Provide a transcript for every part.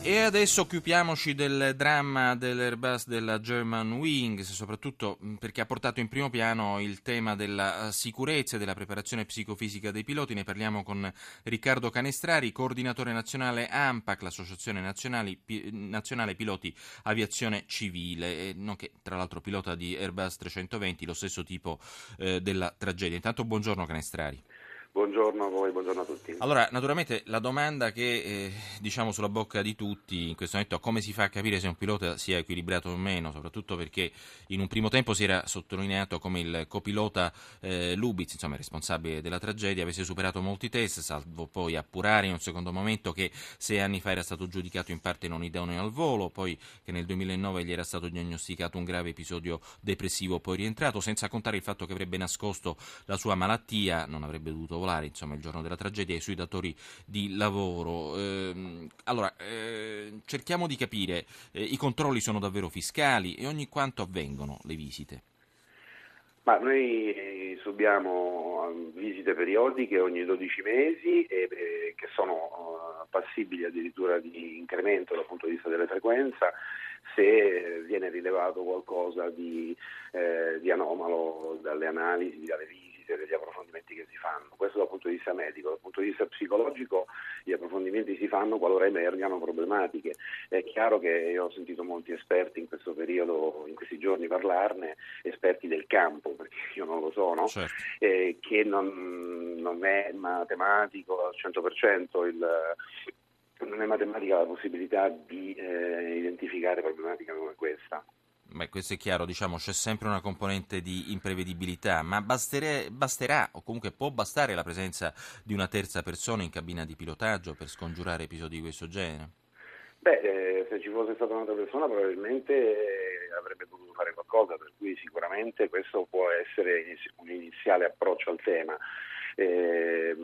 E adesso occupiamoci del dramma dell'Airbus della German Wings, soprattutto perché ha portato in primo piano il tema della sicurezza e della preparazione psicofisica dei piloti. Ne parliamo con Riccardo Canestrari, coordinatore nazionale AMPAC, l'Associazione Nazionale Piloti Aviazione Civile, nonché tra l'altro pilota di Airbus 320, lo stesso tipo eh, della tragedia. Intanto buongiorno Canestrari. Buongiorno a voi, buongiorno a tutti. Allora, naturalmente la domanda che eh, diciamo sulla bocca di tutti in questo momento come si fa a capire se un pilota sia equilibrato o meno, soprattutto perché in un primo tempo si era sottolineato come il copilota eh, Lubitz, insomma il responsabile della tragedia, avesse superato molti test, salvo poi appurare in un secondo momento che sei anni fa era stato giudicato in parte non idoneo al volo, poi che nel 2009 gli era stato diagnosticato un grave episodio depressivo poi rientrato, senza contare il fatto che avrebbe nascosto la sua malattia, non avrebbe dovuto volare insomma, il giorno della tragedia e sui datori di lavoro. Eh, allora, eh, cerchiamo di capire, eh, i controlli sono davvero fiscali e ogni quanto avvengono le visite? Ma noi subiamo um, visite periodiche ogni 12 mesi e, e che sono uh, passibili addirittura di incremento dal punto di vista della frequenza se viene rilevato qualcosa di, eh, di anomalo dalle analisi, dalle visite giustizia degli approfondimenti che si fanno. Questo dal punto di vista medico. Dal punto di vista psicologico gli approfondimenti si fanno qualora emergano problematiche. È chiaro che io ho sentito molti esperti in questo periodo, in questi giorni parlarne, esperti del campo, perché io non lo sono, certo. eh, che non, non, è matematico al 100% il non è matematica la possibilità di eh, identificare problematiche come questa. Beh, questo è chiaro, diciamo, c'è sempre una componente di imprevedibilità, ma bastere, basterà o comunque può bastare la presenza di una terza persona in cabina di pilotaggio per scongiurare episodi di questo genere? Beh, eh, se ci fosse stata un'altra persona probabilmente eh, avrebbe potuto fare qualcosa, per cui sicuramente questo può essere un iniziale approccio al tema. Eh,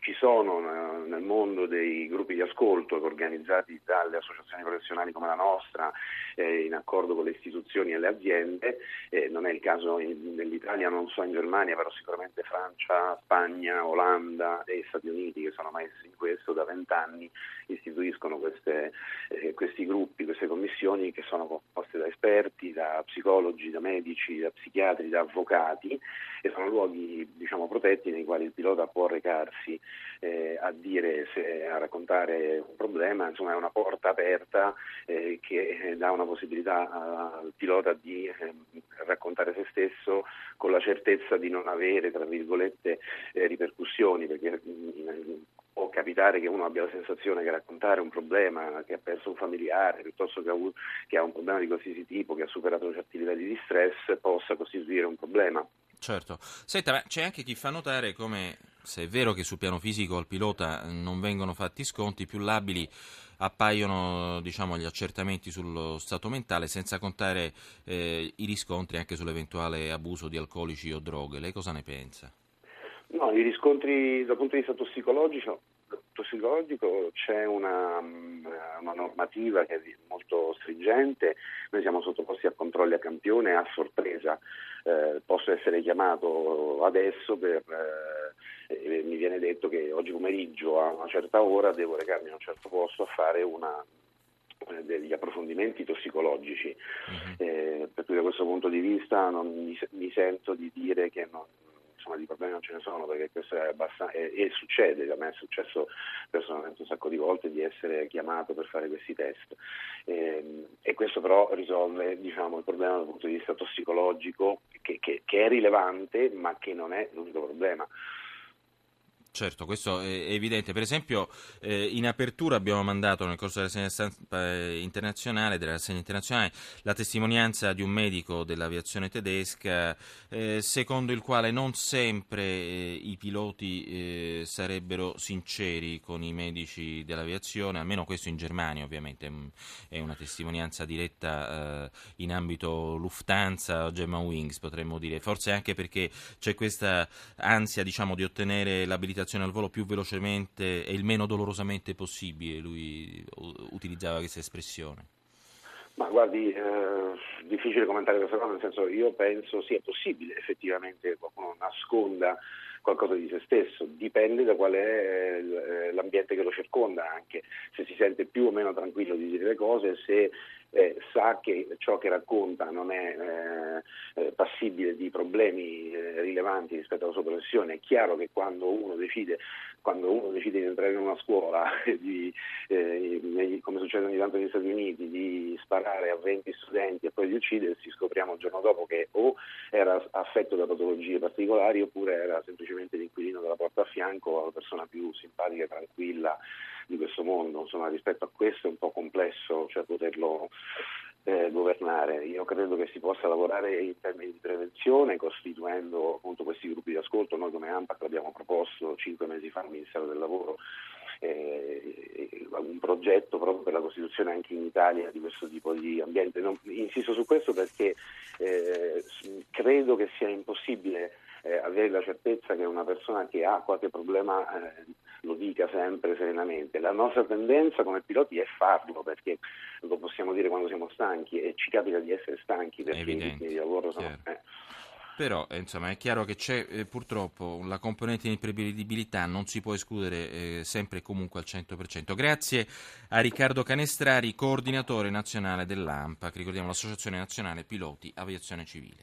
ci sono nel mondo dei gruppi di ascolto organizzati dalle associazioni professionali come la nostra eh, in accordo con le istituzioni e le aziende, eh, non è il caso in, nell'Italia, non so in Germania, però sicuramente Francia, Spagna, Olanda e Stati Uniti che sono messi in questo da vent'anni istituiscono queste, eh, questi gruppi, queste commissioni che sono composte da esperti, da psicologi, da medici, da psichiatri, da avvocati e sono luoghi diciamo, protetti nei quali il pilota può recarsi eh, a dire, se, a raccontare un problema, insomma è una porta aperta eh, che dà una possibilità al pilota di eh, raccontare se stesso con la certezza di non avere, tra virgolette, eh, ripercussioni, perché mm, può capitare che uno abbia la sensazione che raccontare un problema, che ha perso un familiare, piuttosto che ha, avuto, che ha un problema di qualsiasi tipo, che ha superato certi livelli di stress, possa costituire un problema. Certo. Senta, ma c'è anche chi fa notare come, se è vero che sul piano fisico al pilota non vengono fatti sconti, più labili appaiono diciamo, gli accertamenti sullo stato mentale, senza contare eh, i riscontri anche sull'eventuale abuso di alcolici o droghe. Lei cosa ne pensa? No, i riscontri dal punto di vista tossicologico tossicologico c'è una, una, normativa che è molto stringente, noi siamo sottoposti a controlli a campione a sorpresa, eh, posso essere chiamato adesso per, eh, mi viene detto che oggi pomeriggio a una certa ora devo recarmi a un certo posto a fare una, eh, degli approfondimenti tossicologici, uh-huh. eh, per cui da questo punto di vista non mi, mi sento di dire che non, insomma di problemi non ce ne sono perché questo è abbastanza e, e succede, a me è successo personalmente un sacco di volte di essere chiamato per fare questi test e, ehm, e questo però risolve diciamo, il problema dal punto di vista tossicologico che, che, che è rilevante ma che non è l'unico problema. Certo, questo è evidente. Per esempio, eh, in apertura abbiamo mandato nel corso della rassegna eh, internazionale, della rassegna internazionale la testimonianza di un medico dell'aviazione tedesca, eh, secondo il quale non sempre eh, i piloti eh, sarebbero sinceri con i medici dell'aviazione, almeno questo in Germania ovviamente mm, è una testimonianza diretta eh, in ambito Lufthansa o Gemma Wings, potremmo dire, forse anche perché c'è questa ansia diciamo, di ottenere l'abilitazione l'abilitazione al volo più velocemente e il meno dolorosamente possibile, lui utilizzava questa espressione. Ma guardi, eh, difficile commentare questa cosa, nel senso io penso sia possibile effettivamente che qualcuno nasconda qualcosa di se stesso, dipende da qual è eh, l'ambiente che lo circonda anche, se si sente più o meno tranquillo di dire le cose, se eh, sa che ciò che racconta non è eh, eh, passibile di problemi eh, rilevanti rispetto alla sua professione. È chiaro che quando uno decide, quando uno decide di entrare in una scuola, di, eh, come succede ogni tanto negli Stati Uniti, di sparare a 20 studenti e poi di uccidersi, scopriamo il giorno dopo che o era affetto da patologie particolari oppure era semplicemente l'inquilino della porta a fianco la persona più simpatica e tranquilla di questo mondo. Insomma, rispetto a questo è un po' complesso cioè, poterlo eh, governare. Io credo che si possa lavorare in termini di prevenzione costituendo appunto questi gruppi di ascolto. Noi come AMPAC l'abbiamo proposto cinque mesi fa al Ministero del Lavoro eh, un progetto proprio per la costituzione anche in Italia di questo tipo di ambiente. Non, insisto su questo perché eh, credo che sia impossibile eh, avere la certezza che una persona che ha qualche problema eh, lo dica sempre serenamente. La nostra tendenza come piloti è farlo perché lo possiamo dire quando siamo stanchi e ci capita di essere stanchi perché i di lavoro sono... Eh. Però insomma, è chiaro che c'è eh, purtroppo la componente di imprevedibilità, non si può escludere eh, sempre e comunque al 100%. Grazie a Riccardo Canestrari, coordinatore nazionale dell'AMPAC, ricordiamo l'Associazione Nazionale Piloti Aviazione Civile.